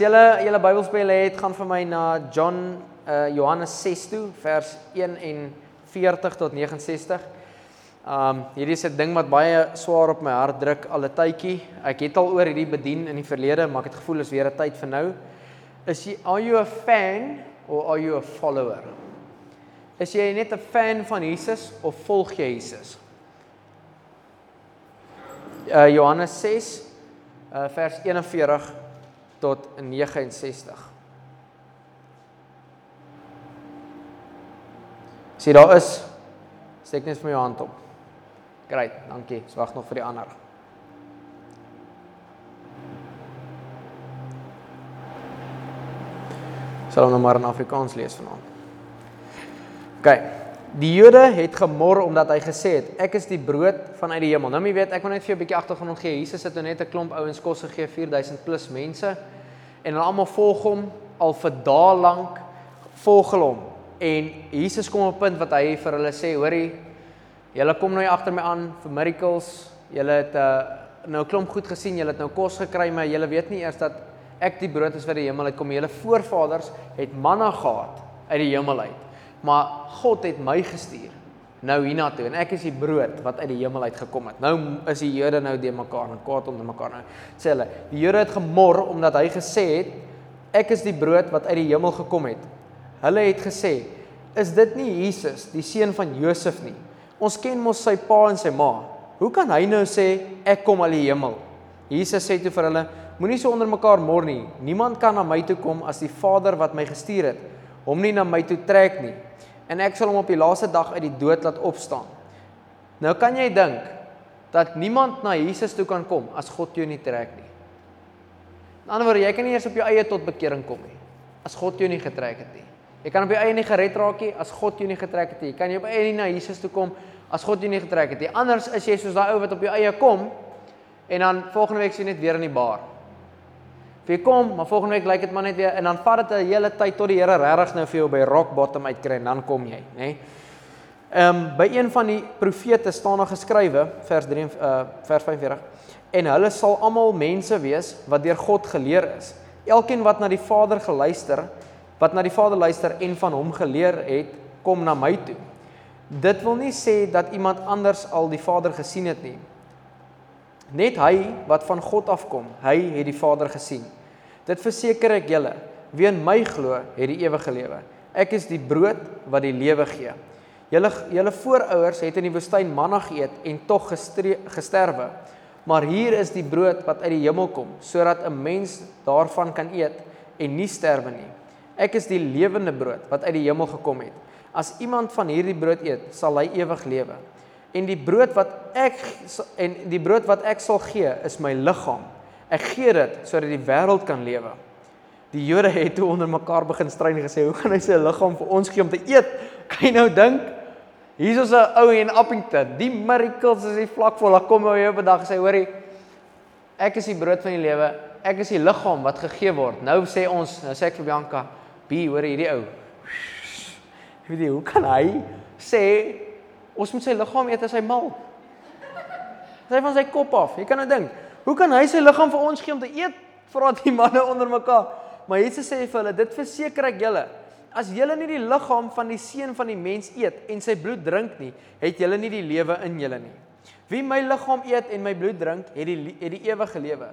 julle julle Bybelspel het, gaan vir my na John uh Johannes 6 toe, vers 1 en 40 tot 69. Um hierdie is 'n ding wat baie swaar op my hart druk al 'n tydjie. Ek het al oor hierdie bedien in die verlede, maar ek het gevoel is weer 'n tyd vir nou. Is jy are you a fan or are you a follower? Is jy net 'n fan van Jesus of volg jy Jesus? Uh Johannes 6 uh vers 41 tot 69. Sien daar is steek net vir my hand op. Great, dankie. Ons wag nog vir die ander. Sal ons nou maar in Afrikaans lees vanaand. OK. Die Jode het gemor omdat hy gesê het ek is die brood vanuit die hemel. Nou jy weet, ek wil net vir jou 'n bietjie agtergrond gee. Jesus het nou net 'n klomp ouens kos gegee 4000 plus mense en hulle almal volg hom al vir dae lank volg hom. En Jesus kom op 'n punt wat hy vir hulle sê, hoorie, julle kom nou hier agter my aan vir miracles. Julle het uh, nou 'n klomp goed gesien, julle het nou kos gekry, maar julle weet nie eers dat ek die brood is wat die hemel uitkom. Julle voorvaders het manna gehad uit die hemel uit. Maar God het my gestuur nou hiernatoe en ek is die brood wat uit die hemel uit gekom het. Nou is die Jode nou de mekaar en kwaad onder mekaar nou. Sê hulle, die Jode het gemor omdat hy gesê het ek is die brood wat uit die hemel gekom het. Hulle het gesê, is dit nie Jesus, die seun van Josef nie? Ons ken mos sy pa en sy ma. Hoe kan hy nou sê ek kom uit die hemel? Jesus sê toe vir hulle, moenie so onder mekaar mor nie. Niemand kan na my toe kom as die Vader wat my gestuur het hom nie na my toe trek nie en ek sal hom op die laaste dag uit die dood laat opstaan. Nou kan jy dink dat niemand na Jesus toe kan kom as God jou nie trek nie. In ander woorde, jy kan nie eers op jou eie tot bekering kom nie as God jou nie getrek het nie. Jy kan op jou eie nie gered raak nie as God jou nie getrek het nie. Jy kan jy op eie nie na Jesus toe kom as God jou nie getrek het nie. Anders is jy soos daai ou wat op jou eie kom en dan volgende week sien net weer in die bar. Vir kom, maar volgende week lyk dit maar net weer en dan vat dit 'n hele tyd tot die Here regtig nou vir jou by rock bottom uitkry en dan kom jy, nê? Nee? Ehm um, by een van die profete staan daar geskrywe vers 3 uh vers 45 en hulle sal almal mense wees wat deur God geleer is. Elkeen wat na die Vader geluister, wat na die Vader luister en van hom geleer het, kom na my toe. Dit wil nie sê dat iemand anders al die Vader gesien het nie. Net hy wat van God afkom, hy het die Vader gesien. Dit verseker ek julle, wie in my glo, het die ewige lewe. Ek is die brood wat die lewe gee. Julle julle voorouers het in die woestyn manna geëet en tog gesterwe. Maar hier is die brood wat uit die hemel kom, sodat 'n mens daarvan kan eet en nie sterwe nie. Ek is die lewende brood wat uit die hemel gekom het. As iemand van hierdie brood eet, sal hy ewig lewe en die brood wat ek en die brood wat ek sal gee is my liggaam. Ek gee dit sodat die wêreld kan lewe. Die Jode het toe onder mekaar begin stry en gesê, "Hoe gaan hy sy liggaam vir ons gee om te eet?" Kan jy nou dink? Hier is 'n ou in Appington. Die miracles is die vlak vol. Daar kom hy op 'n dag sê, "Hoorie, ek is die brood van die lewe. Ek is die liggaam wat gegee word." Nou sê ons, nou sê ek vir Bianca, "Bi, hoor hierdie ou." Weet jy, hoe kan hy sê Ons moet sy liggaam eet as hy mal. Sy van sy kop af. Jy kan nou dink, hoe kan hy sy liggaam vir ons gee om te eet? Vra die manne onder mekaar. Maar Jesus sê vir hulle, dit verseker ek julle, as julle nie die liggaam van die seun van die mens eet en sy bloed drink nie, het julle nie die lewe in julle nie. Wie my liggaam eet en my bloed drink, het die het die ewige lewe.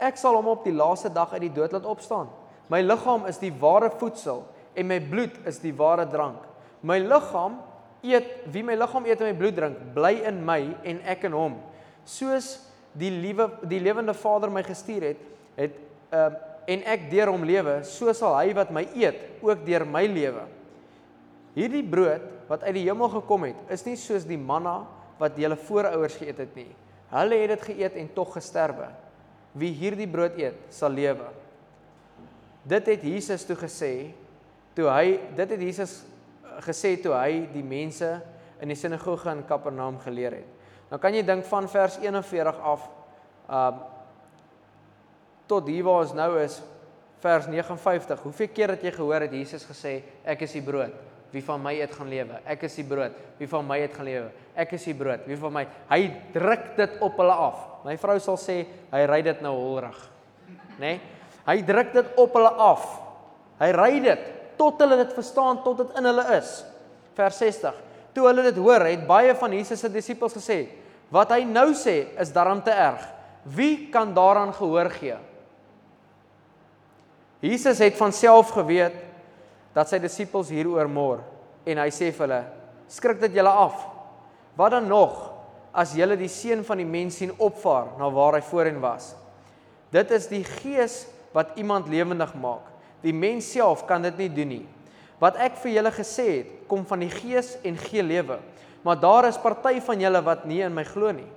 Ek sal hom op die laaste dag uit die dood laat opstaan. My liggaam is die ware voedsel en my bloed is die ware drank. My liggaam eet wie my liggaam eet en my bloed drink, bly in my en ek in hom. Soos die liewe die lewende Vader my gestuur het, het uh en ek deur hom lewe, so sal hy wat my eet ook deur my lewe. Hierdie brood wat uit die hemel gekom het, is nie soos die manna wat julle voorouers geëet het nie. Hulle het dit geëet en tog gesterwe. Wie hierdie brood eet, sal lewe. Dit het Jesus toe gesê toe hy dit het Jesus gesê toe hy die mense in die sinagoge in Kapernaum geleer het. Nou kan jy dink van vers 41 af um tot hier waar ons nou is vers 59. Hoeveel keer het jy gehoor het Jesus gesê ek is die brood wie van my eet gaan lewe. Ek is die brood wie van my eet gaan lewe. Ek is die brood wie van my. Hy druk dit op hulle af. My vrou sal sê hy ry dit nou holrig. Né? Nee? Hy druk dit op hulle af. Hy ry dit tot hulle dit verstaan tot dit in hulle is. Vers 60. Toe hulle dit hoor, het baie van Jesus se disippels gesê: "Wat hy nou sê is darm te erg. Wie kan daaraan gehoor gee?" Jesus het van self geweet dat sy disippels hieroor mor en hy sê vir hulle: "Skrik dit julle af. Wat dan nog as julle die seun van die mens sien opvaar na waar hy voorheen was? Dit is die gees wat iemand lewendig maak. Die mens self kan dit nie doen nie. Wat ek vir julle gesê het, kom van die gees en gee lewe. Maar daar is party van julle wat nie in my glo nie.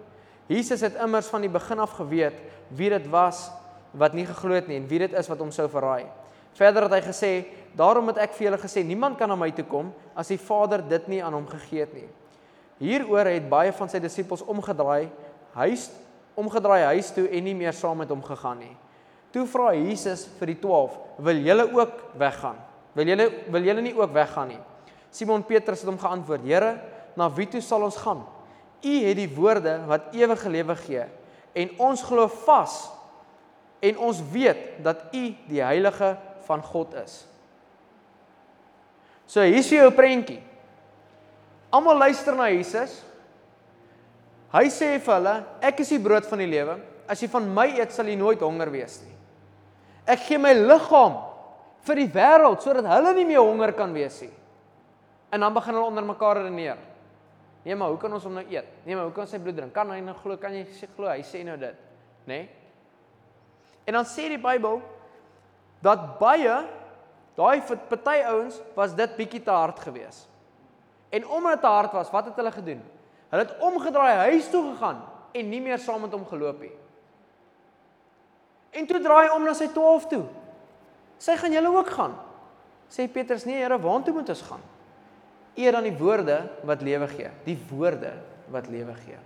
Jesus het immers van die begin af geweet wie dit was wat nie geglo het nie en wie dit is wat hom sou verraai. Verder het hy gesê: "Daarom het ek vir julle gesê, niemand kan na my toe kom as die Vader dit nie aan hom gegee het nie." Hieroor het baie van sy disippels omgedraai, huis omgedraai huis toe en nie meer saam met hom gegaan nie. Toe vra Jesus vir die 12: "Wil julle ook weggaan? Wil julle wil julle nie ook weggaan nie?" Simon Petrus het hom geantwoord: "Here, na wie toe sal ons gaan? U het die woorde wat ewige lewe gee en ons glo vas en ons weet dat U die heilige van God is." So hier is jou prentjie. Almal luister na Jesus. Hy sê vir hulle, ek is die brood van die lewe. As jy van my eet, sal jy nooit honger wees nie. Ek gee my liggaam vir die wêreld sodat hulle nie meer honger kan wees nie. En dan begin hulle onder mekaar redeneer. Nee, maar hoe kan ons hom nou eet? Nee, maar hoe kan sy bloed drink? Kan hy nou glo? Kan jy sê glo? Hy sê nou dit, nê? Nee? En dan sê die Bybel dat baie daai party ouens was dit bietjie te hard geweest. En omdat dit hard was, wat het hulle gedoen? Hulle het omgedraai huis toe gegaan en nie meer saam met hom geloop nie. En toe draai hy om na sy 12 toe. Sy gaan julle ook gaan. Sê Petrus: "Nee, Here, waartoe moet ons gaan?" Eer aan die woorde wat lewe gee, die woorde wat lewe gee.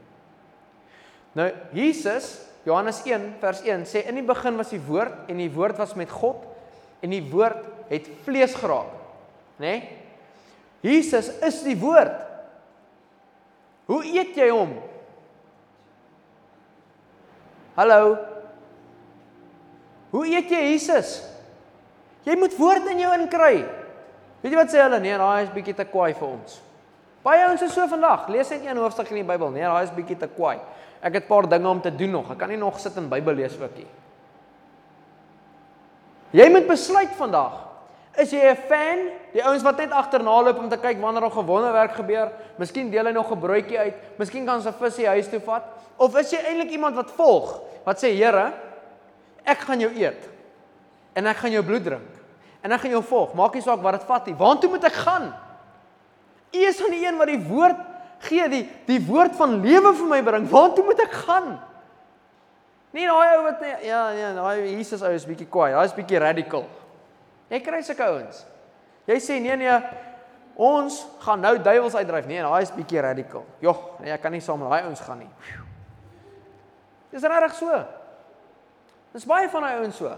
Nou Jesus, Johannes 1 vers 1 sê in die begin was die woord en die woord was met God en die woord het vlees geraak. Né? Nee? Jesus is die woord. Hoe eet jy hom? Hallo. Hoe eet jy Jesus? Jy moet woord in jou inkry. Weet jy wat sê hulle? Nee, daai is bietjie te kwaai vir ons. Baie ouens is so vandag. Lees net een hoofstuk in die Bybel. Nee, daai is bietjie te kwaai. Ek het 'n paar dinge om te doen nog. Ek kan nie nog sit en Bybel lees ook nie. Jy moet besluit vandag. Is jy 'n fan? Die ouens wat net agterna loop om te kyk wanneer nog 'n wonderwerk gebeur, miskien deel hy nog 'n broodjie uit, miskien kan sy visie huis toe vat, of is jy eintlik iemand wat volg, wat sê Here, ek gaan jou eet en ek gaan jou bloed drink en ek gaan jou volg, maak nie saak wat dit vat nie. Waartoe moet ek gaan? U is aan die een wat die woord gee, die die woord van lewe vir my bring. Waartoe moet ek gaan? Nie daai ou wat ja, ja, daai Jesus ou is bietjie kwaai. Daai is bietjie radical. Jy kry sulke ouens. Jy sê nee nee, ons gaan nou duiwels uitdryf. Nee, daai is bietjie radikal. Jogg, nee, ek kan nie saam met daai ouens gaan nie. Dis regtig so. Dis baie van daai ouens so.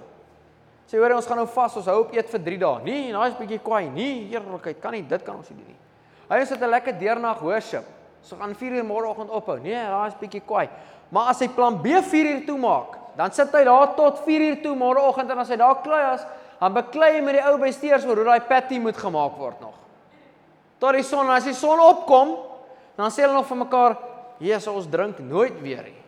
Sê hoor ons gaan nou vas, ons hou op eet vir 3 dae. Nee, daai is bietjie kwaai. Nee, eerlikheid, kan nie, dit kan ons nie doen nie. Is dit 'n lekker deernag worship. So gaan 4 uur môreoggend ophou. Nee, daai is bietjie kwaai. Maar as hy plan B 4 uur toe maak, dan sit hy daar tot 4 uur toe môreoggend en as hy daar klaar is, dan beklei hy met die ou bestuurders oor hoe daai patty moet gemaak word nog. Tot die son, as die son opkom, dan sê hulle nog vir mekaar, "Jesus, ons drink nooit weer nie."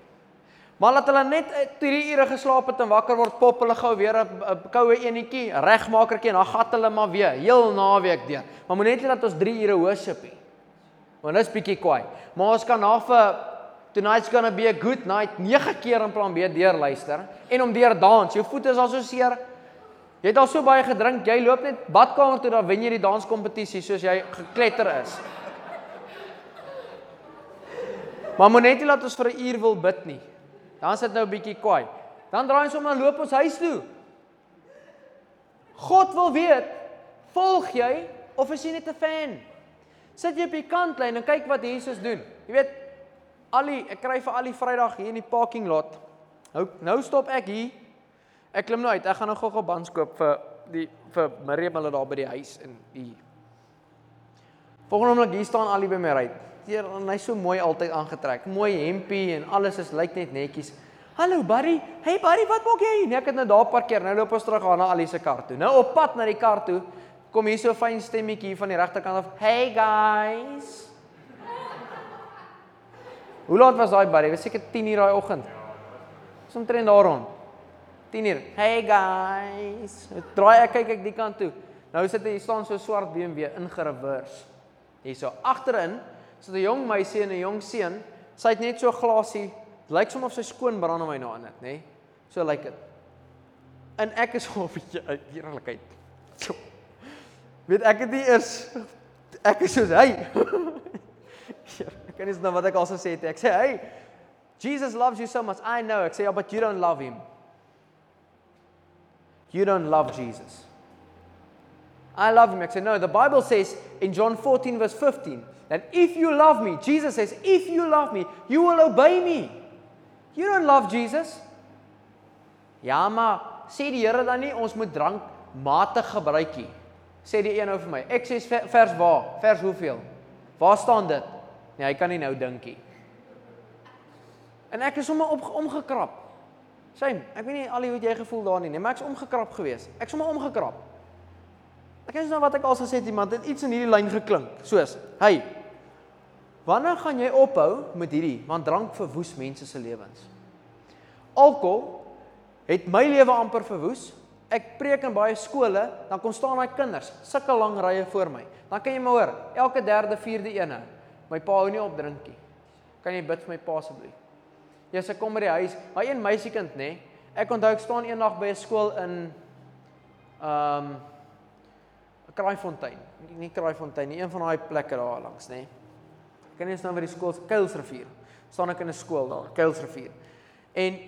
Maar laat hulle net 3 ure geslaap het en wakker word, pop hulle gou weer 'n koue enetjie, regmakertjie en dan gat hulle maar weer heel naweek deur. Maar moet net dat ons 3 ure worship nie. Want dit is bietjie kwaai. Maar ons kan na vir tonight's going to be a good night 9 keer in plan B deur luister en om deur dans. Jou voete is al so seer. Jy het al so baie gedrink, jy loop net badkamer toe dan wen jy die danskompetisie soos jy gekletter is. Maar moet net laat ons vir 'n uur wil bid nie. Dan sit nou 'n bietjie kwaai. Dan draai ons om en loop ons huis toe. God wil weet, volg jy of is jy net 'n fan? Sit jy op die kantlyn en kyk wat Jesus doen. Jy weet, al die ek kry vir al die Vrydag hier in die parking lot. Nou nou stop ek hier Ek klim nou uit. Ek gaan nou gou-gou bands koop vir die vir Miriam hulle daar by die huis in die Volgende oomblik hier staan Ali by my ry. Teer en hy's so mooi altyd aangetrek. Mooi hempie en alles is lyk net netjies. Hallo buddy. Hey buddy, wat maak jy hier? Nee, ek het nou daar parkeer. Nou loop ons terug aan na Ali se kar toe. Nou op pad na die kar toe kom hier so 'n fyn stemmetjie van die regterkant af. Hey guys. Hoe laat was daai buddy? Was seker 10:00 daai oggend. Dis omtrent daar rond. 10:00. Hey guys. Nou draai ek kyk ek die kant toe. Nou sit hy staan so swart BMW ingereverse. Hierso agterin sit 'n jong meisie en 'n jong seun. Sy het net so glasie lyk soms of sy skoon brandewyn aan dit, nê? So lyk like dit. En ek is op 'n bietjie uit eerlikheid. So. Weet ek het nie eers ek is soos hy. ek kan nie nou wat ek al sê het. Ek sê, "Hey, Jesus loves you so much. I know." Ek sê, "Ja, but you don't love him." You don't love Jesus. I love him. Ek sê, "No, the Bible says in John 14 verse 15 that if you love me, Jesus says, if you love me, you will obey me." You don't love Jesus. Ja, maar sê die Here dan nie ons moet drank matig gebruik nie. Sê die een ou vir my. Ek sê vers waar? Vers hoeveel? Waar staan dit? Nee, hy kan nie nou dink nie. En ek is sommer op omgekrap. Sê, ek weet nie al hoe jy gevoel daar nie, nee, maar ek's omgekrap gewees. Ek sommer omgekrap. Ek weet nou wat ek al gesê het, iemand het iets in hierdie lyn geklink, soos: "Hey, Wanneer gaan jy ophou met hierdie? Want drank verwoes mense se lewens. Alkohol het my lewe amper verwoes. Ek preek in baie skole, dan kom staan daai kinders, sulke lang rye voor my. Dan kan jy maar hoor, elke derde, vierde ene, my pa hou nie op drinkie. Kan jy bid vir my pa asseblief? Ja, sy kom by die huis, daai een meisiekind nê. Nee, ek onthou ek staan eendag by 'n skool in ehm um, Kraaifontein. Nie Kraaifontein nie, een van daai plekke daar langs nê. Nee. Ken jy nou waar die skool Kuilsrivier? staan ek in 'n skool daar, Kuilsrivier. En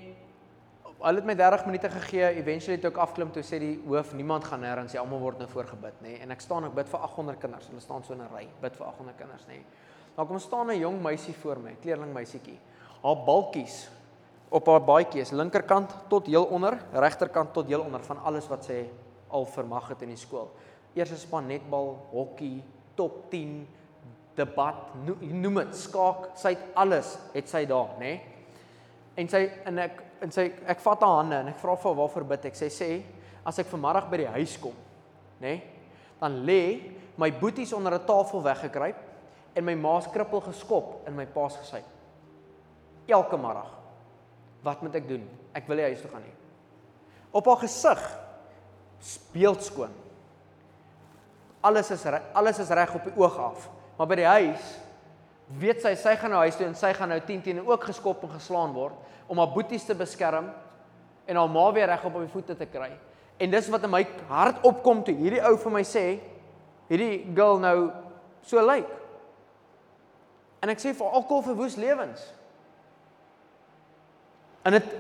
hulle het my 30 minute gegee, eventually toe ek afklim toe sê die hoof niemand gaan nêrens, almal word nou voorgebid, nê. En ek staan ek bid vir 800 kinders. Hulle staan so in 'n ry, bid vir 800 kinders, nê. Dan kom staan 'n jong meisie voor my, kleerling meisietjie. Haar balkies op haar baadjie is linkerkant tot heel onder, regterkant tot heel onder van alles wat sy al vermag het in die skool. Eerste span netbal, hokkie, top 10 debat, noem dit skaak, sy het alles, het sy daar, nê? Nee? En sy en ek en sy ek vat haar hande en ek vra vir waarvoor bid ek. Sy sê as ek vanmiddag by die huis kom, nê, nee, dan lê my boeties onder 'n tafel weggekruip en my ma's krippel geskop in my pa se gesig. Elke middag. Wat moet ek doen? Ek wil nie huis toe gaan nie. Op haar gesig beeldskoon. Alles is alles is reg op die oog af. Maar by die huis weet sy sy gaan nou huis toe en sy gaan nou 10 teen ook geskop en geslaan word om haar boeties te beskerm en haar ma weer reg op op die voete te kry. En dis wat in my hart opkom toe hierdie ou vir my sê hierdie girl nou so lyk. En ek sê vir alkohol verwoes lewens. En dit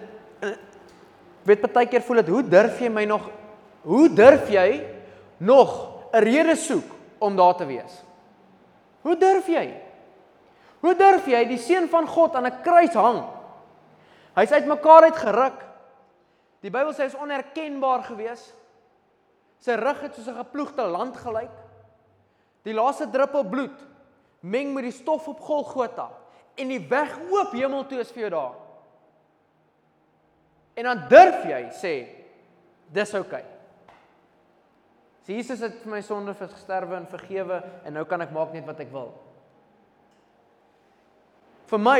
weet baie keer voel dit hoe durf jy my nog hoe durf jy nog 'n rede soek om daar te wees? Hoe durf jy? Hoe durf jy die seun van God aan 'n kruis hang? Hy's uitmekaar uit geruk. Die Bybel sê hy is onherkenbaar gewees. Sy rug het soos 'n geploegde land gelyk. Die laaste druppel bloed meng met die stof op Golgotha en die weg oop hemel toe is vir jou daar. En dan durf jy sê dis oukei. Okay. So Jesus het vir my sonde gesterwe en vergewe en nou kan ek maak net wat ek wil. Vir my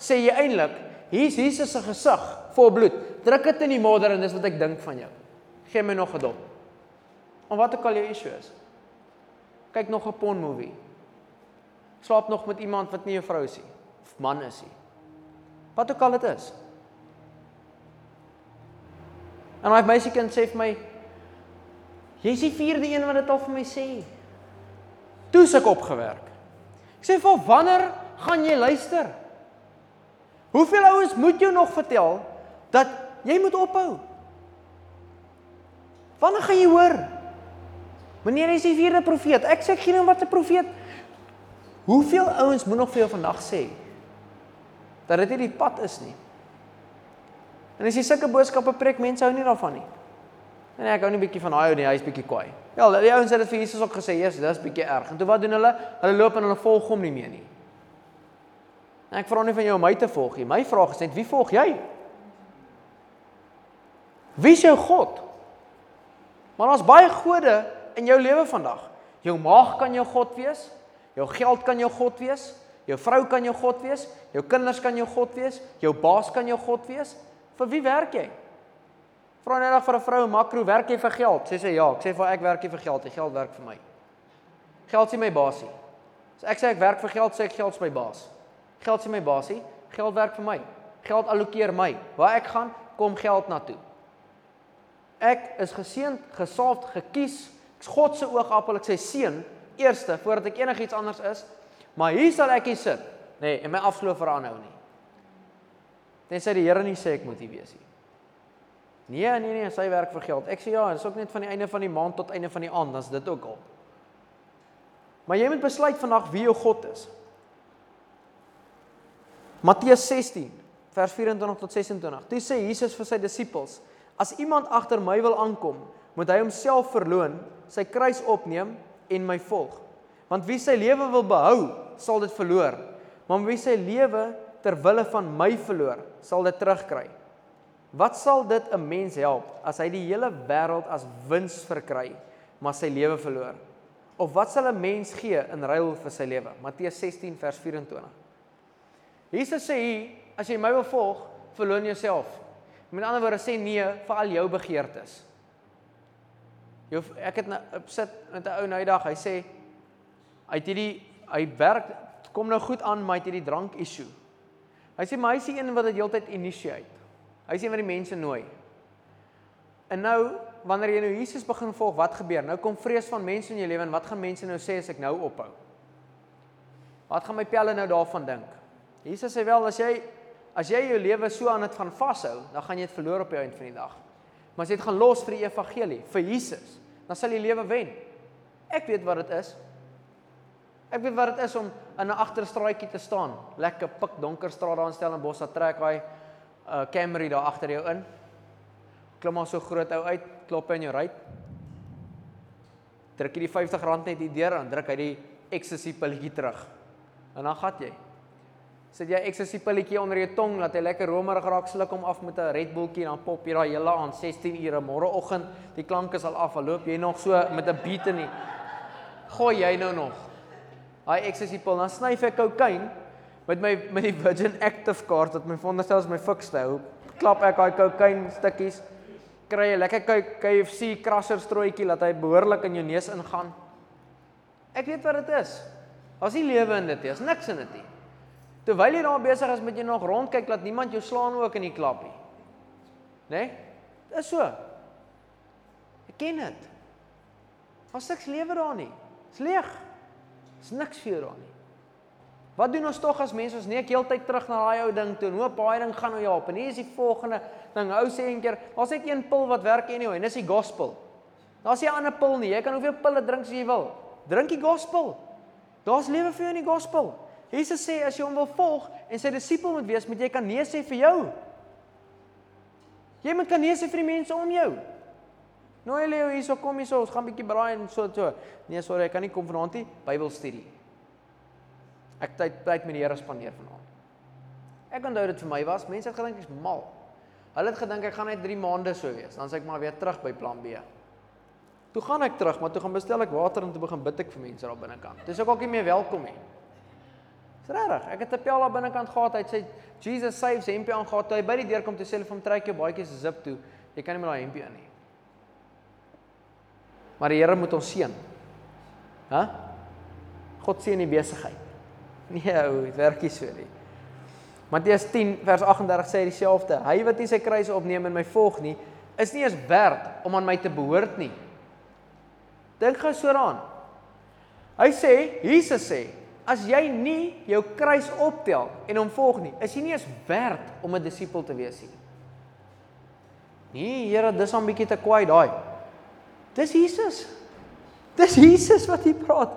sê jy eintlik, hier's Jesus se gesig vol bloed. Druk dit in die modder en dis wat ek dink van jou. Gee my nog 'n dop. En wat ook al jou issue is. Kyk nog 'n porn movie. Slaap nog met iemand wat nie jou vrou is nie of man is nie. Wat ook al dit is. En my meisiekind sê vir my, Jy's die vierde een wat dit al vir my sê. Toe se ek opgewerk. Ek sê vir wanneer gaan jy luister? Hoeveel ouens moet jou nog vertel dat jy moet ophou? Wanneer gaan jy hoor? Meneer is die vierde profeet. Ek sê geen wat 'n profeet. Hoeveel ouens moet nog vir jou vandag sê dat dit nie die pad is nie? En as jy sulke boodskappe preek, mense hou nie daarvan nie. En ek hou nie bietjie van daai ou nie, hy's bietjie kwaai. Ja, die ouens het dit vir Jesus ook gesê, "Jesus, dis bietjie erg." En toe wat doen hulle? Hulle loop en hulle volg hom nie meer nie. En ek vra nie van jou om my te volg nie. My vraag is net, wie volg jy? Wie is jou God? Maar daar's baie gode in jou lewe vandag. Jou maag kan jou God wees. Jou geld kan jou God wees. Jou vrou kan jou God wees. Jou kinders kan jou God wees. Jou baas kan jou God wees. Vir wie werk jy? Vra net vir 'n vrou makro, werk jy vir geld? Sê sy ja, ek sê vir ek werk nie vir geld nie, geld werk vir my. Geld is my baasie. As ek sê ek werk vir geld, sê ek geld is my baas. Geld is my baasie, geld werk vir my. Geld allokeer my. Waar ek gaan, kom geld na toe. Ek is geseënd, gesalfd, gekies. Ek's God se oogappel, ek sê seën eerste voordat ek enigiets anders is. Maar hier sal ek hier sit, nê, nee, en my afsloop veranhou nie. Tensy die Here nie sê ek moet hier wees nie. Nee, nee, nee, sy werk vir geld. Ek sê ja, dit is ook net van die einde van die maand tot einde van die aand, dan's dit ook al. Maar jy moet besluit vandag wie jou God is. Matteus 16 vers 24 tot 26. Toe sê Jesus vir sy disippels: As iemand agter my wil aankom, moet hy homself verloën, sy kruis opneem en my volg. Want wie sy lewe wil behou, sal dit verloor. Maar wie sy lewe ter wille van my verloor, sal dit terugkry. Wat sal dit 'n mens help as hy die hele wêreld as wins verkry, maar sy lewe verloor? Of wat sal 'n mens gee in ruil vir sy lewe? Matteus 16 vers 24. Jesus sê hier, as jy my wil volg, verloon jouself. Met ander woorde sê nee vir al jou begeertes. Jy ek het nou sit met 'n ou nou die dag, hy sê hy het hierdie hy werk kom nou goed aan, maar hy het hierdie drank issue. Hy sê maar hy is die een wat dit heeltyd initiate. Hy sê wat die mense nooi. En nou wanneer jy nou Jesus begin volg, wat gebeur? Nou kom vrees van mense in jou lewe en wat gaan mense nou sê as ek nou ophou? Wat gaan my pelle nou daarvan dink? Jesus sê wel as jy as jy jou lewe so aan dit gaan vashou, dan gaan jy dit verloor op die einde van die dag. Maar as jy dit gaan los vir die evangelie, vir Jesus, dan sal jy lewe wen. Ek weet wat dit is. Ek weet wat dit is om in 'n agterstraatjie te staan, lekker pik donker straat daar in Stellenbosch, trek hy uh, Camry daar agter jou in. Klim maar so groot ou uit, klop in jou ry. Druk jy die R50 net hier deur aan, druk hy die ecstasy pilletjie terug. En dan gat jy. Sit jy ecstasy pilletjie onder jou tong, laat hy lekker romerig raak, sluk hom af met 'n Red Bulltjie dan pop jy daai hele aan 16 ure môreoggend, die klank is al af, al loop jy nog so met 'n beat in die. Gooi jy nou nog daai ecstasy pil, dan snyf ek kokain met my met die Virgin Active kaart wat my veronderstel is my fikste hou. Klap ek daai kokain stukkies, kry jy lekker KFC krasser strooitjie laat hy behoorlik in jou neus ingaan. Ek weet wat dit is. Daar's nie lewe in dit nie, daar's niks in dit nie. Terwyl jy daar besig is met jy nog rondkyk dat niemand jou slaan ook in die klap nie. Né? Nee? Dis so. Ek ken dit. Daar's niks lewe daar nie. Dit's leeg. Is niks vir jou daar nie. Wat doen ons tog as mense ons nie ek heeltyd terug na daai ou ding toe en hoop baie ding gaan nou op en hier is die volgende ding. Ou sê een keer, daar's net een pil wat werk anyway en dis die gospel. Daar's nie 'n ander pil nie. Jy kan hoeveel pille drink as jy wil. Drink die gospel. Daar's lewe vir jou in die gospel. Jesus sê as jy hom wil volg en sy disipel moet wees, moet jy kan nee sê vir jou. Jy moet kan nee sê vir die mense om jou. Nou Leo, hierso kom hierso, ons gaan 'n bietjie braai en so so. Nee, sorry, ek kan nie kom vanaand nie. Bybelstudie. Ek tyd tyd met die Here spandeer vanaand. Ek onthou dit vir my was, mense het gedink ek's mal. Hulle het gedink ek gaan net 3 maande so wees, dan sê ek maar weer terug by plan B. Toe gaan ek terug, maar toe gaan bestel ek water en toe begin bid ek vir mense daar binnekant. Dis ook al nie meer welkom nie. Dis regtig. Ek het 'n pel daar binnekant gehad. Hy sê Jesus saves hempie aangegaan. Toe hy by die deur kom, toe sê hulle vir hom trek jou baadjies zip toe. Jy kan nie met daai hempie in nie. Maar die Here moet ons seën. Hæ? God seën die besigheid. Nee, ou, dit werk nie so nie. Matteus 10 vers 38 sê dieselfde. Hy wat nie sy kruis opneem en my volg nie, is nie eens werd om aan my te behoort nie. Dink gou so daaraan. Hy sê, Jesus sê, as jy nie jou kruis optel en hom volg nie, is jy nie eens werd om 'n disipel te wees nie. Nee, Here, dis 'n bietjie te kwaai daai. Dis Jesus. Dis Jesus wat hier praat.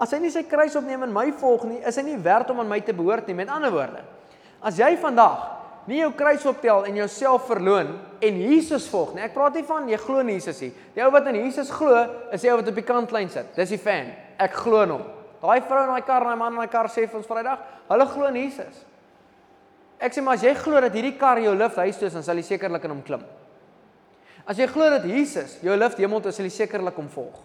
As hy nie sy kruis opneem en my volg nie, is hy nie werd om aan my te behoort nie. Met ander woorde, as jy vandag nie jou kruis optel en jouself verloon en Jesus volg nie. Ek praat nie van jy glo in Jesus nie. Die ou wat in Jesus glo, is die ou wat op die kantlyn sit. Dis die fan. Ek glo in hom. Daai vrou in daai kar en daai man in daai kar sê vir ons Vrydag, hulle glo in Jesus. Ek sê maar as jy glo dat hierdie kar jou lift huis toe is, dan sal jy sekerlik in hom klim. As jy glo dat Jesus jou lift hemel toe, sal jy sekerlik hom volg.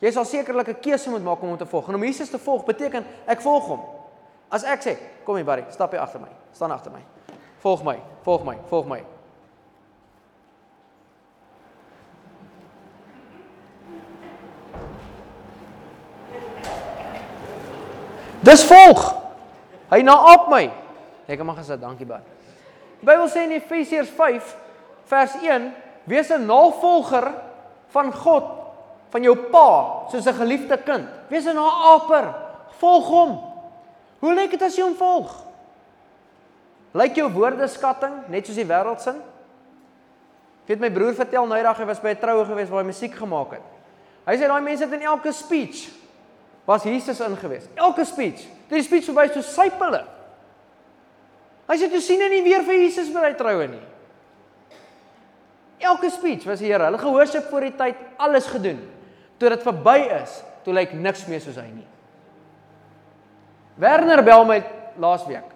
Jy sal sekerlik 'n keuse moet maak om hom te volg. En om Jesus te volg beteken ek volg hom. As ek sê, kom hier buddy, stap hier agter my. Staan agter my. Volg my, volg my, volg my. Dis volg. Hy na op my. Ek mag gesê dankie baie. Die Bybel sê in Efesiërs 5 vers 1, wees 'n navolger van God, van jou pa, soos 'n geliefde kind. Wees 'n naaper, volg hom. Hoe lyk dit as jy hom volg? Lyk jou woordeskatting net soos die wêreld sin? Ek het my broer vertel nou eendag hy was by 'n troue gewees waar hy musiek gemaak het. Hy sê daai mense het in elke speech was Jesus ingewees. Elke speech. Dit is speech verby so sypele. Hy sê jy sien nie weer vir Jesus by die troue nie. Elke speech was die Here. Hulle gehoorsaam voor die tyd alles gedoen. Toe dit verby is, toe lyk niks meer soos hy nie. Werner bel my laasweek.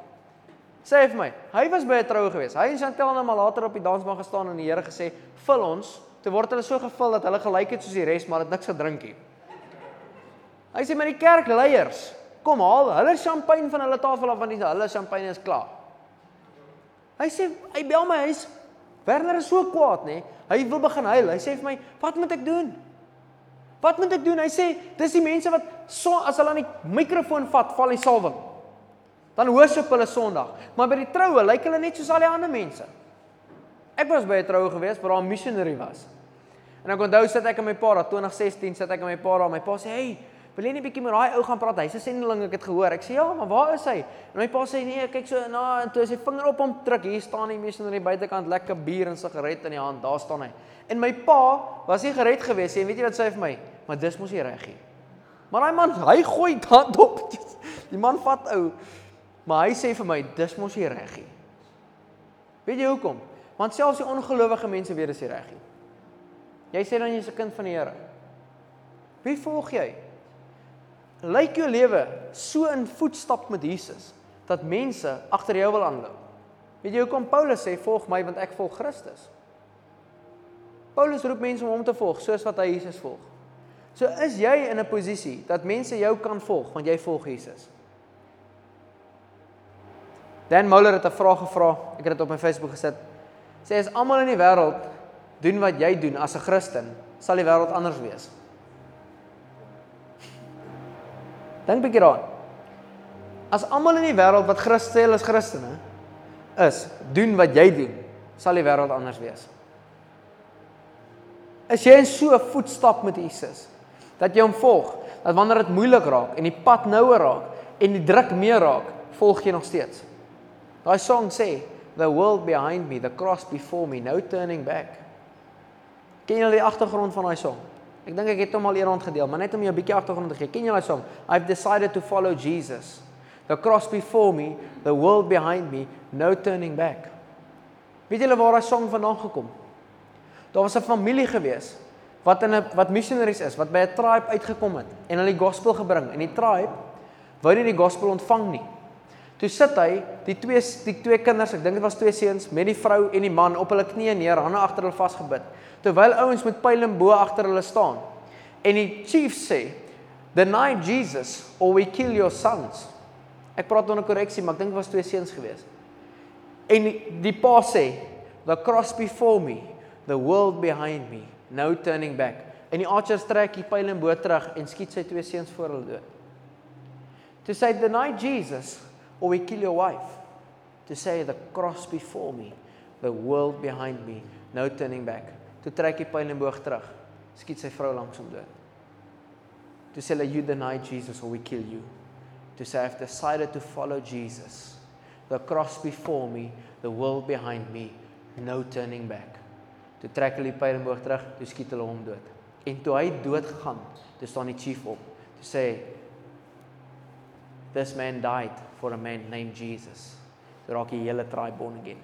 Sê vir my, hy was by 'n troue gewees. Hy en Chantel het nou maar later op die dansbaan gestaan en die Here gesê, "Vul ons." Toe word hulle so gevul dat hulle gelyk het soos die res, maar het niks gedrink nie. Hy sê met die kerkleiers, kom haal hulle champagne van hulle tafel af want die hulle champagne is klaar. Hy sê hy bel my huis. Werner is so kwaad nê. Hy wil begin huil. Hy sê vir my, "Wat moet ek doen?" Wat moet ek doen? Hy sê, "Dis die mense wat so as hulle aan die mikrofoon vat, val die salwing." Dan worship hulle Sondag, maar by die troue lyk hulle net soos al die ander mense. Ek was by 'n troue gewees waar 'n missionary was. En ek onthou sit ek in my pa, daar 2016 sit ek in my pa, daar my pa sê, "Hey, Wil jy nie bietjie met daai ou gaan praat? Hy's 'n sendeling, ek het gehoor. Ek sê ja, maar waar is hy? En my pa sê nee, kyk so na en toe hy sy vinger op hom druk, hier staan hy mees aan die buitekant lekker bier en sigaret in die hand. Daar staan hy. En my pa was nie gered gewees nie. En weet jy wat sê hy vir my? Maar dis mos nie reg nie. Maar daai man, hy gooi hand op. Die man vat ou. Maar hy sê vir my, dis mos nie reg nie. Weet jy hoekom? Want selfs die ongelowige mense weet dis nie reg nie. Jy sê dan jy's 'n kind van die Here. Wie volg jy? Lyk jou lewe so in voetstap met Jesus dat mense agter jou wil aanloop. Weet jy hoekom Paulus sê volg my want ek volg Christus? Paulus roep mense om hom te volg soos wat hy Jesus volg. So is jy in 'n posisie dat mense jou kan volg want jy volg Jesus. Dan Muller het 'n vraag gevra, ek het dit op my Facebook gesit. Sê as almal in die wêreld doen wat jy doen as 'n Christen, sal die wêreld anders wees. Dink 'n bietjie daaraan. As almal in die wêreld wat Christus sê is Christene is, doen wat jy doen, sal die wêreld anders wees. As jy in so 'n voetstap met Jesus dat jy hom volg, dat wanneer dit moeilik raak en die pad nouer raak en die druk meer raak, volg jy nog steeds. Daai song sê, "The world behind me, the cross before me, no turning back." Ken jy die agtergrond van daai song? Ek dink ek het hom al eerder gedeel, maar net om jou 'n bietjie agtergrond te gee. Ken jy daai song? I've decided to follow Jesus. The cross before me, the world behind me, no turning back. Weet julle waar daai song vandaan gekom? Daar was 'n familie gewees wat in 'n wat missionaries is, wat by 'n tribe uitgekom het en hulle die gospel gebring. En die tribe wou nie die gospel ontvang nie. Toe sit hy, die twee die twee kinders, ek dink dit was twee seuns met die vrou en die man op hulle knieë neer, hande agter hulle vasgebid terwyl ouens met pyle en bo agter hulle staan. En die chief sê, "Deny Jesus or we kill your sons." Ek praat onder korreksie, maar ek dink dit was twee seuns gewees. En die, die pa sê, "The cross before me, the world behind me, no turning back." En die archers trek die pyle en bo terug en skiet sy twee seuns voor hulle dood. To say deny Jesus or we kill your wife. To say the cross before me, the world behind me, no turning back. Toe trek hy pyl en boog terug. Skiet sy vrou langs hom dood. Toe sê hy you deny Jesus or we kill you. Toe sê I've decided to follow Jesus. The cross before me, the world behind me, no turning back. Toe trek hy pyl en boog terug, toe skiet hulle hom dood. En toe hy dood gegaan, toe staan die chief op. Toe sê this man died for a man named Jesus. Toe raak die hele tribe born again.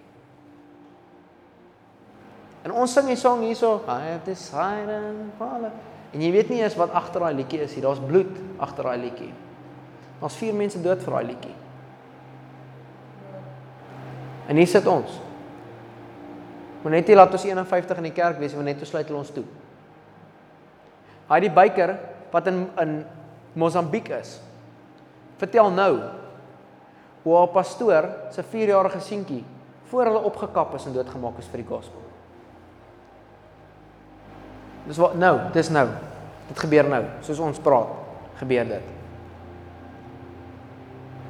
En ons sing die song hierso, I have decided follow. En jy weet nie eens wat agter daai liedjie is nie. Daar's bloed agter daai liedjie. Daar's vier mense dood vir daai liedjie. En hier sit ons. Moet net nie laat ons 51 in die kerk wees want net toe sluit hulle ons toe. Hy die byker wat in in Mosambiek is. Vertel nou hoe 'n pastoor se 4-jarige seentjie voor hulle opgekap is en doodgemaak is vir die gospel. Dis wat nou, dis nou. Dit gebeur nou, soos ons praat, gebeur dit.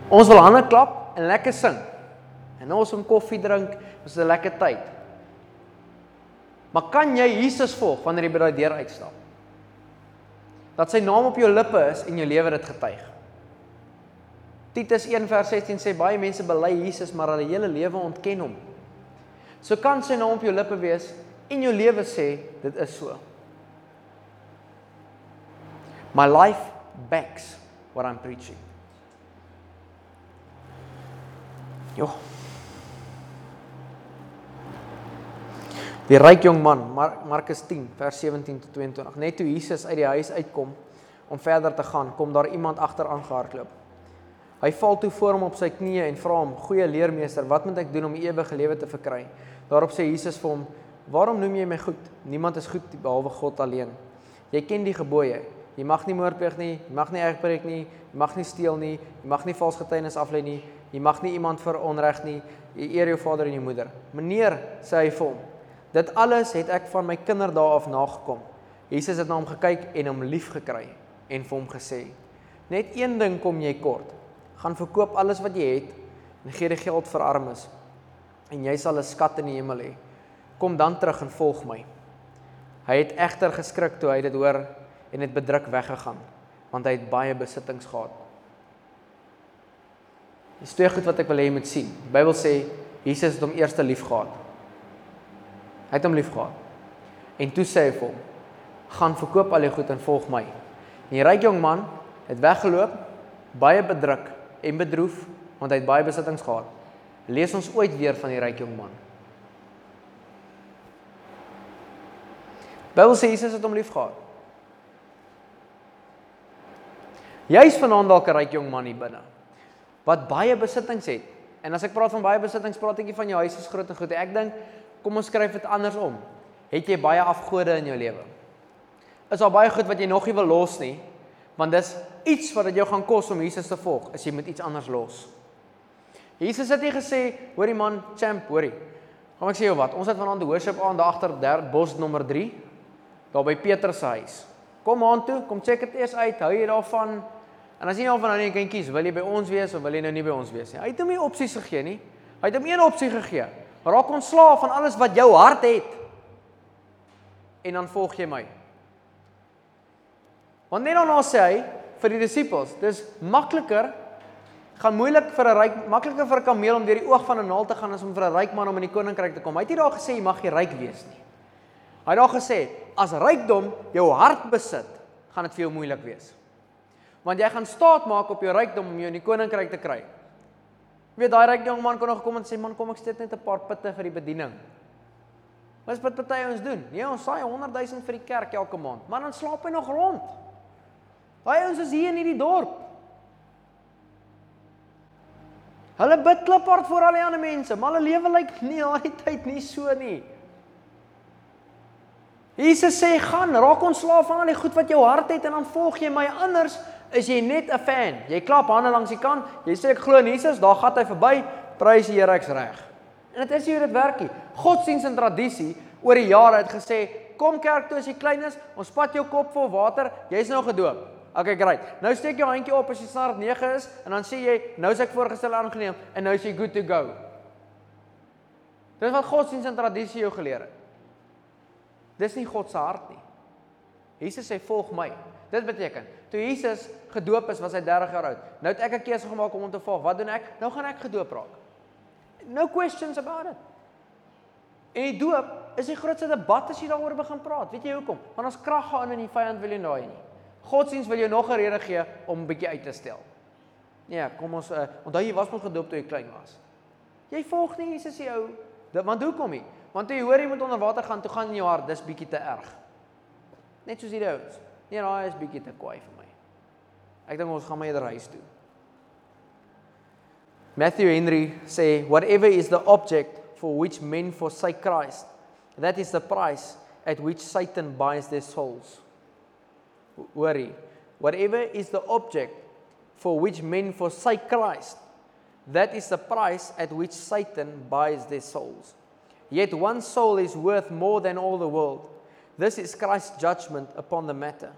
Ons wil hande klap en lekker sing. En ons om koffie drink, ons 'n lekker tyd. Maar kan jy Jesus volg wanneer jy by daai deur uitstap? Dat sy naam op jou lippe is en jou lewe dit getuig. Titus 1:16 sê baie mense bely Jesus, maar hulle hele lewe ontken hom. So kan sy naam op jou lippe wees en jou lewe sê dit is so. My life backs what I'm preaching. Jo. Die ryk jong man, Markus 10 vers 17 tot 22. Net toe Jesus uit die huis uitkom om verder te gaan, kom daar iemand agter aangehardloop. Hy val toe voor hom op sy knieë en vra hom: "Goeie leermeester, wat moet ek doen om ewige lewe te verkry?" Daarop sê Jesus vir hom: "Waarom noem jy my goed? Niemand is goed behalwe God alleen. Jy ken die gebooie: Jy mag nie moord pleeg nie, jy mag nie ergpreek nie, jy mag nie steel nie, jy mag nie vals getuienis aflê nie, jy mag nie iemand veronreg nie, jy eer jou vader en jou moeder." Meneer, sê hy vir hom, Dit alles het ek van my kinderdae af nagekom. Jesus het na hom gekyk en hom liefgekry en vir hom gesê: "Net een ding kom jy kort. Gaan verkoop alles wat jy het en gee die geld vir armes en jy sal 'n skat in die hemel hê. Kom dan terug en volg my." Hy het egter geskrik toe hy dit hoor en het bedruk weggegaan want hy het baie besittings gehad. Dis twee goed wat ek wil hê jy moet sien. Die Bybel sê Jesus het hom eers lief gehad. Hy het hom liefgehad. En toe sê hy vir hom: "Gaan verkoop al jou goed en volg my." En die ryk jong man het weggeloop, baie bedruk en bedroef want hy het baie besittings gehad. Lees ons ooit weer van die ryk jong man? Bybel sê Jesus het hom liefgehad. Jy's vanaand dalk 'n ryk jong man hier binne wat baie besittings het. En as ek praat van baie besittings, praat ek nie van jou huis is groot en goed. Ek dink Kom ons skryf dit andersom. Het jy baie afgode in jou lewe? Is daar baie goed wat jy nog nie wil los nie? Want dis iets wat dit jou gaan kos om Jesus te volg, as jy met iets anders los. Jesus het nie gesê, hoorie man, champ, hoorie. Kom ek sê jou wat, ons het vanaand die worship aan daar agter bos nommer 3, daar by Petrus se huis. Kom aan toe, kom check dit eers uit, hou jy daarvan? En as jy nou van nou net kan kies, wil jy by ons wees of wil jy nou nie by ons wees nie? Hy het hom nie opsies gegee nie. Hy het hom een opsie gegee. Raak ontslaaf van alles wat jou hart het. En dan volg jy my. Want net daarna sê hy vir die disippels, dis makliker gaan moeilik vir 'n ryk makliker vir 'n kameel om deur die oog van 'n naald te gaan as om vir 'n ryk man om in die koninkryk te kom. Hy het nie daar gesê jy mag nie ryk wees nie. Hy het daar gesê as rykdom jou hart besit, gaan dit vir jou moeilik wees. Want jy gaan staat maak op jou rykdom om jou in die koninkryk te kry. Weet daai ryk jong man kon nog kom en sê man kom ek steek net 'n paar pitte vir die bediening. Wat wat party ons doen? Nee, ons saai 100 000 vir die kerk elke maand, maar dan slaap hy nog rond. Daai ons is hier in hierdie dorp. Hulle bid kliphard vir al die ander mense, maar hulle lewe lyk nie al die tyd nie so nie. Jesus sê gaan, raak ontslaaf van al die goed wat jou hart het en dan volg jy my anders is jy net 'n fan. Jy klap hande langs die kant. Jy sê ek glo in Jesus, daar gaan hy verby. Prys die Here ek's reg. En dit is hoe dit werk nie. Godsdienst en tradisie oor die jare het gesê, kom kerk toe as jy klein is, ons spat jou kop vol water, jy's nou gedoop. Okay, great. Nou steek jou handjie op as jy snaar 9 is en dan sê jy, nou is ek voorgestel aangeneem en nou is jy good to go. Dis wat godsdienst en tradisie jou geleer het. Dis nie God se hart nie. Jesus sê volg my. Dit beteken, toe Jesus gedoop is, was hy 30 jaar oud. Nou het ek 'n keuse gemaak om hom te volg. Wat doen ek? Nou gaan ek gedoop raak. No questions about it. En die doop is die grootste debat as jy daaroor begin praat. Weet jy hoekom? Want ons krag gaan in die vyand wil jy nou nie. Godsdienst wil jou nog 'n rede gee om 'n bietjie uit te stel. Nee, kom ons uh, onthou jy was mos gedoop toe jy klein was. Jy volg nie Jesus se ou. Want hoekom nie? Want jy hoor jy moet onder water gaan, toe gaan in jou hart, dis bietjie te erg. Net soos hierdie ouens. Nee, daai is bietjie te kwaai vir my. Ek dink ons gaan maar eerder huis toe. Matthew Henry sê whatever is the object for which men forsake Christ That is the price at which Satan buys their souls. Worry. Whatever is the object for which men forsake Christ, that is the price at which Satan buys their souls. Yet one soul is worth more than all the world. This is Christ's judgment upon the matter.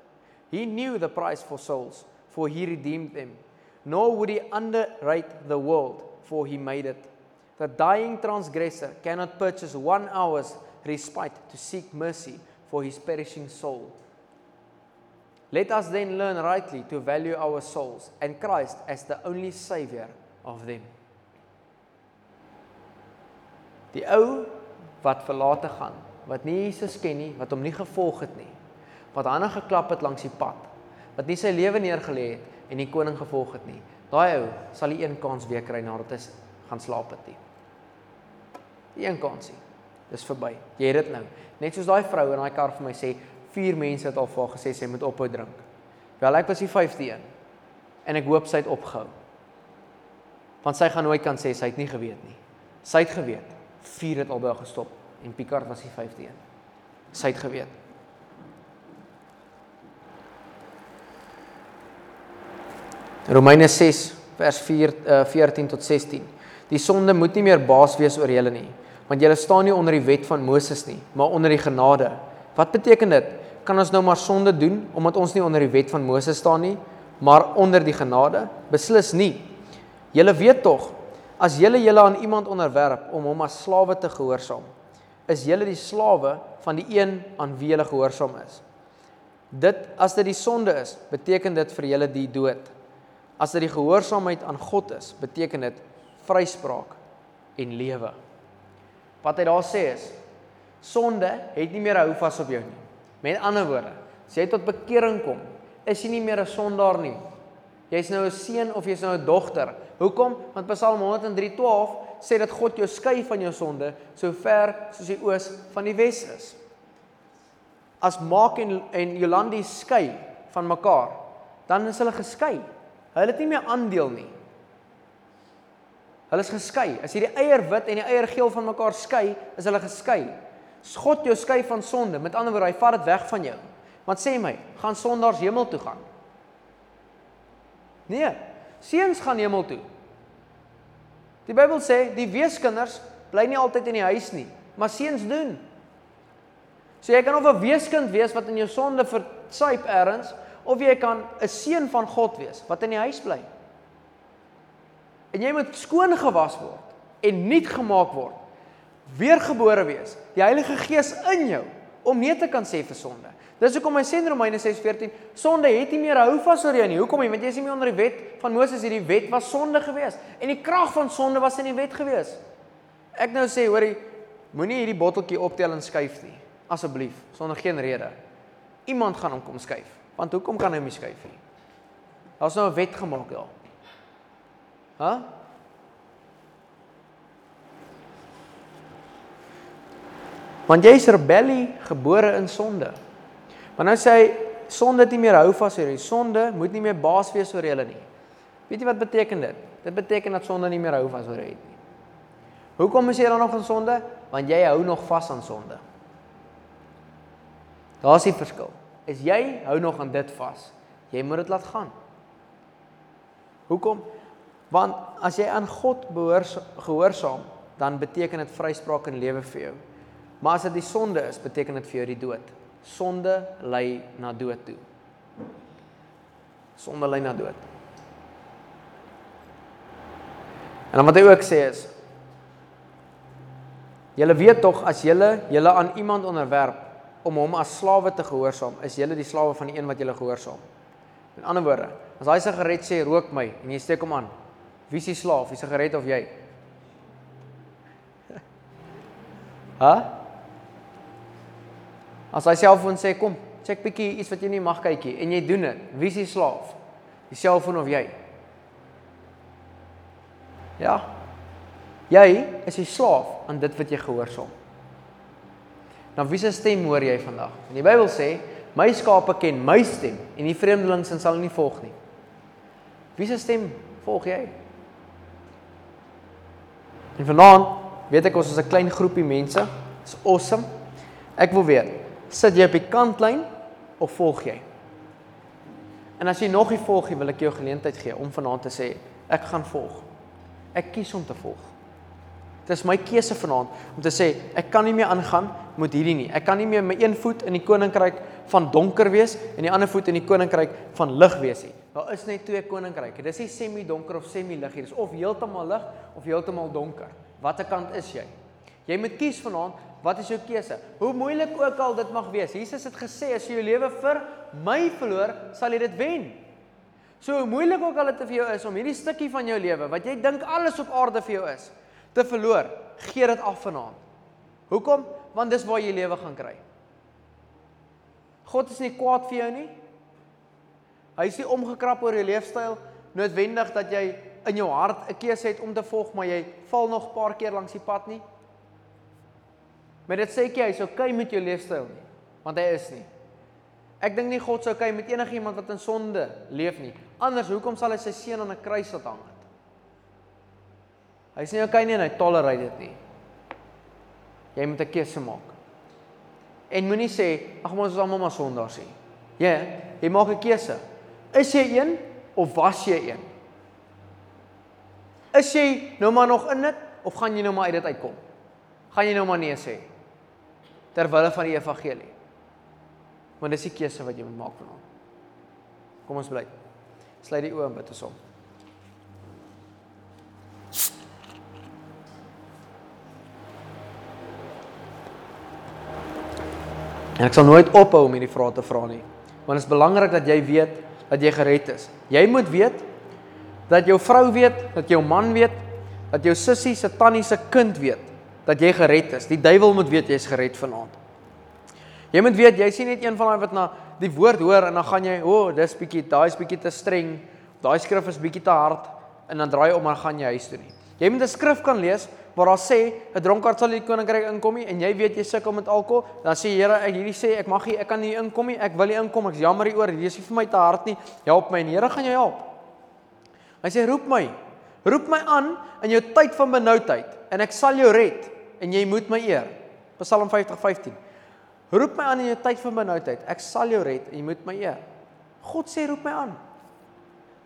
He knew the price for souls, for he redeemed them. Nor would he underrate the world, for he made it. The dying transgressor cannot purchase one hour's respite to seek mercy for his perishing soul. Let us then learn rightly to value our souls and Christ as the only savior of them. Die ou wat verlate gaan, wat nie Jesus ken nie, wat hom nie gevolg het nie, wat hande geklap het langs die pad, wat nie sy lewe neergelê het en die koning gevolg het nie. Daai ou sal die een kans weer kry nadat hy gaan slaap het. Die een kansie. Dis verby. Jy het dit nou. Net soos daai vrou in daai kar vir my sê, vier mense het al vir haar gesê sy moet ophou drink. Wel ek was die 5de een. En ek hoop sy het opgehou. Want sy gaan nooit kan sê sy het nie geweet nie. Sy het geweet. Vier het albei gestop en Picard was die 5de een. Sy het geweet. Romeine 6 vers 4 uh, 14 tot 16. Die sonde moet nie meer baas wees oor julle nie, want julle staan nie onder die wet van Moses nie, maar onder die genade. Wat beteken dit? Kan ons nou maar sonde doen omdat ons nie onder die wet van Moses staan nie, maar onder die genade? Beslis nie. Julle weet tog, as julle julle aan iemand onderwerp om hom as slawe te gehoorsaam, is julle die slawe van die een aan wie julle gehoorsaam is. Dit as dit die sonde is, beteken dit vir julle die dood. As dit die gehoorsaamheid aan God is, beteken dit vryspraak en lewe. Wat hy daar sê is sonde het nie meer hou vas op jou nie. Met ander woorde, as jy tot bekering kom, is jy nie meer 'n sondaar nie. Jy's nou 'n seun of jy's nou 'n dogter. Hoekom? Want Psalm 103:12 sê dat God jou skei van jou sonde so ver soos die oos van die wes is. As Maak en en Jolandi skei van mekaar, dan is hulle geskei. Hulle het nie meer aandeel nie. Hulle is geskei. As jy die eier wit en die eier geel van mekaar skei, is hulle geskei. God jou skei van sonde. Met ander woorde, hy vat dit weg van jou. Want sê my, gaan sondaars hemel toe gaan? Nee, seuns gaan hemel toe. Die Bybel sê die weeskinders bly nie altyd in die huis nie, maar seuns doen. So jy kan of 'n weeskind wees wat in jou sonde versuip ergens of jy kan 'n seun van God wees wat in die huis bly. En jy moet skoon gewas word en nuut gemaak word. Weergebore wees. Die Heilige Gees in jou om nee te kan sê vir sonde. Dis hoekom hy sê in Romeine 6:14, sonde het nie meer hou vas oor jou nie. Hoekom nie? Want jy is nie meer onder die wet van Moses nie. Die wet was sonde geweest en die krag van sonde was in die wet geweest. Ek nou sê, hoorie, moenie hierdie botteltjie optel en skuif nie. Asseblief, sonder geen rede. Iemand gaan hom kom skuif. Want hoekom kan hy hom skuif nie? Daar's nou 'n wet gemaak daar. Hæ? Huh? Want jy's rebellie gebore in sonde. Maar nou sê hy sonde het nie meer hou vas oor jou. Sonde moet nie meer baas wees oor julle nie. Weet jy wat beteken dit? Dit beteken dat sonde nie meer hou vas oor jou nie. Hoekom is jy dan nog in sonde? Want jy hou nog vas aan sonde. Daar's die verskil. Is jy hou nog aan dit vas? Jy moet dit laat gaan. Hoekom? Want as jy aan God behoort gehoorsaam, dan beteken dit vryspraak en lewe vir jou. Maar as dit die sonde is, beteken dit vir jou die dood. Sonde lei na dood toe. Sonde lei na dood. En dan wat hy ook sê is Julle weet tog as julle julle aan iemand onderwerp om hom as slawe te gehoorsaam, is julle die slawe van die een wat julle gehoorsaam. In ander woorde, as hy sigaret sê rook my en jy steek hom aan, wie is die slaaf, die sigaret of jy? Hæ? As hy selfoon sê kom, check bietjie iets wat jy nie mag kykie en jy doen dit. Wie is die slaaf? Die selfoon of jy? Ja. Jy is die slaaf aan dit wat jy gehoorsaam. Nou wie se stem hoor jy vandag? In die Bybel sê, my skape ken my stem en die vreemdelings sal nie volg nie. Wie se stem volg jy? En vanaand weet ek ons is 'n klein groepie mense. It's awesome. Ek wil weet, sit jy op die kantlyn of volg jy? En as jy nog nie volg nie, wil ek jou geleentheid gee om vanaand te sê ek gaan volg. Ek kies om te volg. Dit is my keuse vanaand om te sê ek kan nie meer aangaan met hierdie nie. Ek kan nie meer my een voet in die koninkryk van donker wees en die ander voet in die koninkryk van lig wees nie. Daar is net twee koninkryke. Dis nie semi-donker of semi-lig nie. Dis of heeltemal lig of heeltemal donker. Watter kant is jy? Jy moet kies vanaand, wat is jou keuse? Hoe moeilik ook al dit mag wees. Jesus het gesê as jy jou lewe vir my verloor, sal jy dit wen. So hoe moeilik ook al dit vir jou is om hierdie stukkie van jou lewe wat jy dink alles op aarde vir jou is, te verloor, gee dit af vanaand. Hoekom? Want dis waar jy lewe gaan kry. God is nie kwaad vir jou nie. Hy is nie omgekrap oor jou leefstyl noodwendig dat jy in jou hart 'n keuse het om te volg, maar jy val nog 'n paar keer langs die pad nie. Maar dit sê ek jy is okay met jou leefstyl nie, want hy is nie. Ek dink nie God sou okay met enigiemand wat in sonde leef nie. Anders hoekom sal hy sy seun aan 'n kruis laat hang het? Hy's nie okay nie en hy tolereer dit nie. Jy moet 'n keuse maak. En moenie sê ag ons is almal maar sondaars nie. Ja, jy maak 'n keuse. Is jy een of was jy een? Is jy nou maar nog in dit of gaan jy nou maar uit dit uitkom? Gaan jy nou maar nee sê? Ter wille van die evangelie. Want dis die keuse wat jy moet maak vanaand. Kom ons bly. Sluit die oë en bid ons om. En ek sal nooit ophou om hierdie vrae te vra nie. Want dit is belangrik dat jy weet dat jy gered is. Jy moet weet dat jou vrou weet, dat jou man weet, dat jou sussie se tannie se kind weet dat jy gered is. Die duiwel moet weet jy's gered vanaand. Jy moet weet jy sien net een van daai wat na die woord hoor en dan gaan jy, o, oh, dis bietjie, daai is bietjie te streng. Daai skrif is bietjie te hard en dan draai om en gaan jy huis toe nie. Jy moet 'n skrif kan lees waar daar sê 'n dronkaard sal in die koninkryk inkom nie en jy weet jy sukkel met alkohol, dan sê Here, ek hierdie sê ek mag nie, ek kan nie inkom nie. Ek wil nie inkom. Ek's jammer hieroor. Hierdie is nie vir my te hard nie. Help my en Here gaan jou help. Hy sê roep my. Roep my aan in jou tyd van benoudheid en ek sal jou red en jy moet my eer. Psalm 50:15. Roep my aan in jou tyd van benoudheid. Ek sal jou red en jy moet my eer. God sê roep my aan.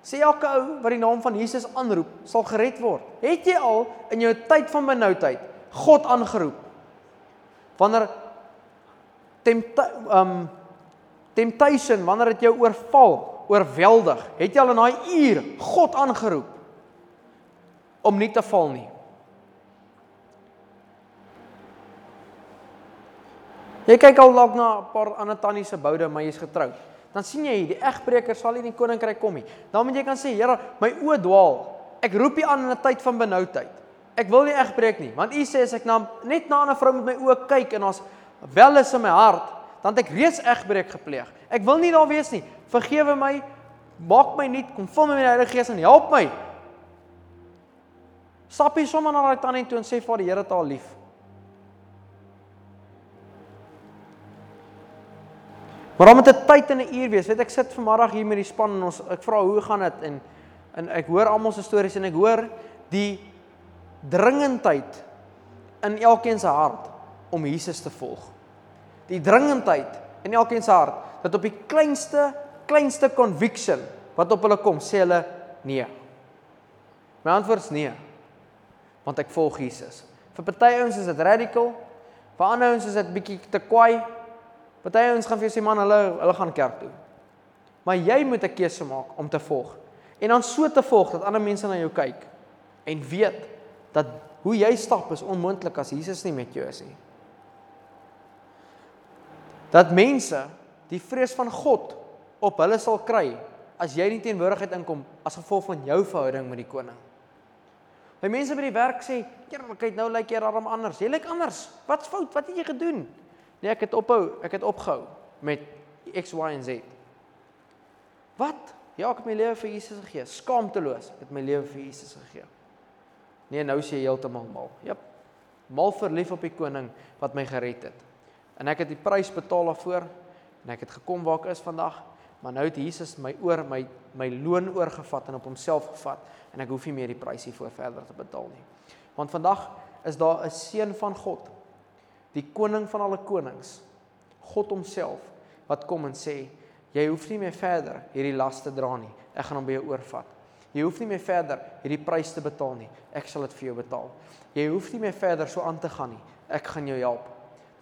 Sê elke ou wat die naam van Jesus aanroep, sal gered word. Het jy al in jou tyd van benoudheid God aangeroep? Wanneer tempt um temptation, wanneer dit jou oorval, oorweldig, het jy al in daai uur God aangeroep om nie te val nie. Jy kyk al dalk na 'n paar ander tannie se boude, maar jy's getroud. Dan sien jy die egbreker sal nie in die koninkryk kom nie. Dan moet jy kan sê, Here, my oë dwaal. Ek roep U aan in 'n tyd van benoudheid. Ek wil nie egbreek nie, want U sê as ek na net na 'n ander vrou met my oë kyk en ons wel is in my hart, dan het ek reeds egbreek gepleeg. Ek wil nie daar wees nie. Vergewe my. Maak my nuut. Kom vul my met die Heilige Gees en help my. Stap hier sommer na daai tannie toe en sê vir die Here taal lief. Maar dan moet 'n tyd en 'n uur wees. Weet ek sit vanmiddag hier met die span en ons ek vra hoe gaan dit en en ek hoor almal se stories en ek hoor die dringendheid in elkeen se hart om Jesus te volg. Die dringendheid in elkeen se hart dat op die kleinste kleinste conviction wat op hulle kom, sê hulle nee. My antwoord is nee. Want ek volg Jesus. Vir party ouens is dit radical, vir ander ouens is dit bietjie te kwaai, Party ouens gaan vir jou sê man, hulle hulle gaan kerk toe. Maar jy moet 'n keuse maak om te volg. En dan so te volg dat ander mense na jou kyk en weet dat hoe jy stap is onmoontlik as Jesus nie met jou is nie. Dat mense die vrees van God op hulle sal kry as jy nie teenwoordigheid inkom as gevolg van jou verhouding met die koning. My mense by die werk sê, "Here, kyk nou lyk jy raram anders. Jy lyk anders. Wat's fout? Wat het jy gedoen?" Nee, ek het ophou, ek het opgehou met X Y en Z. Wat? Ja, ek het my lewe vir Jesus gegee, skaamteloos. Ek het my lewe vir Jesus gegee. Nee, nou sê jy heeltemal mal. Jep. Mal verlief op die koning wat my gered het. En ek het die prys betaal daarvoor en ek het gekom waar ek is vandag, maar nou het Jesus my oor my my loon oorgevat en op homself gevat en ek hoef nie meer die prys hiervoor verder te betaal nie. Want vandag is daar 'n seun van God Die koning van alle konings, God homself wat kom en sê, jy hoef nie meer verder hierdie las te dra nie. Ek gaan hom by jou oorvat. Jy hoef nie meer verder hierdie prys te betaal nie. Ek sal dit vir jou betaal. Jy hoef nie meer verder so aan te gaan nie. Ek gaan jou help.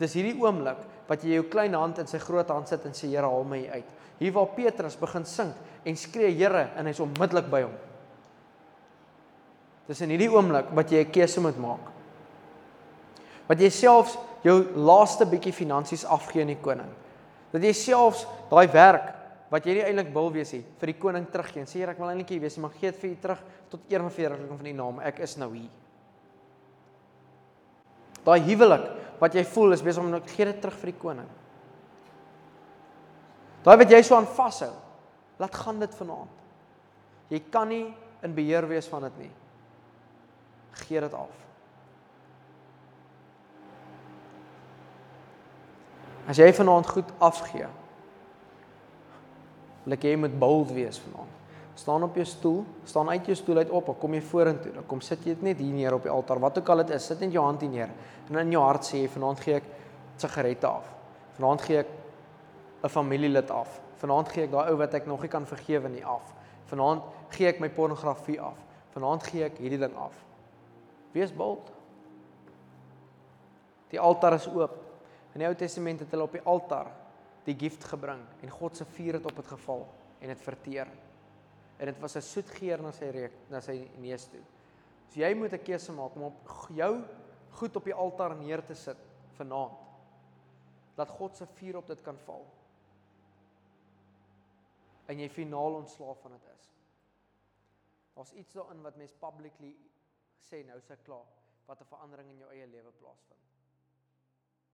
Dis hierdie oomblik wat jy jou klein hand in sy groot hand sit en sê Here, haal my uit. Hier waar Petrus begin sink en skree Here en hy's onmiddellik by hom. Dis in hierdie oomblik wat jy 'n keuse moet maak. Wat jy selfs jou laaste bietjie finansies afgee aan die koning. Dat jy selfs daai werk wat jy nie eintlik wil wees nie vir die koning teruggee en sê Here ek wil eintlik hier wees, maar gee dit vir u terug tot eer en verheerliking van u naam. Ek is nou hier. Daai huwelik wat jy voel is besig om net gee dit terug vir die koning. Daai wat jy so aan vashou, laat gaan dit vanaand. Jy kan nie in beheer wees van dit nie gee dit af. As jy vanaand goed afgee, wil ek jy moet bold wees vanaand. Staan op jou stoel, staan uit jou stoel uit op, kom jy vorentoe, dan kom sit jy dit net hier neer op die altaar, wat ook al dit is, sit net jou hand hier neer en in jou hart sê jy vanaand gee ek sigarette af. Vanaand gee ek 'n familielid af. Vanaand gee ek daai ou wat ek nog nie kan vergewe nie af. Vanaand gee ek my pornografie af. Vanaand gee ek hierdie ding af. Wees bold. Die altaar is oop. In die Ou Testament het hulle op die altaar die gift gebring en God se vuur het op dit geval en dit verteer. En dit was 'n soet geur na sy reuk, na sy neus toe. So jy moet 'n keuse maak om op jou goed op die altaar neer te sit vanaand. Dat God se vuur op dit kan val. En jy finaal ontslaaf van dit is. Daar's iets daarin wat mens publicly sê nou se klaar wat 'n verandering in jou eie lewe plaasvind.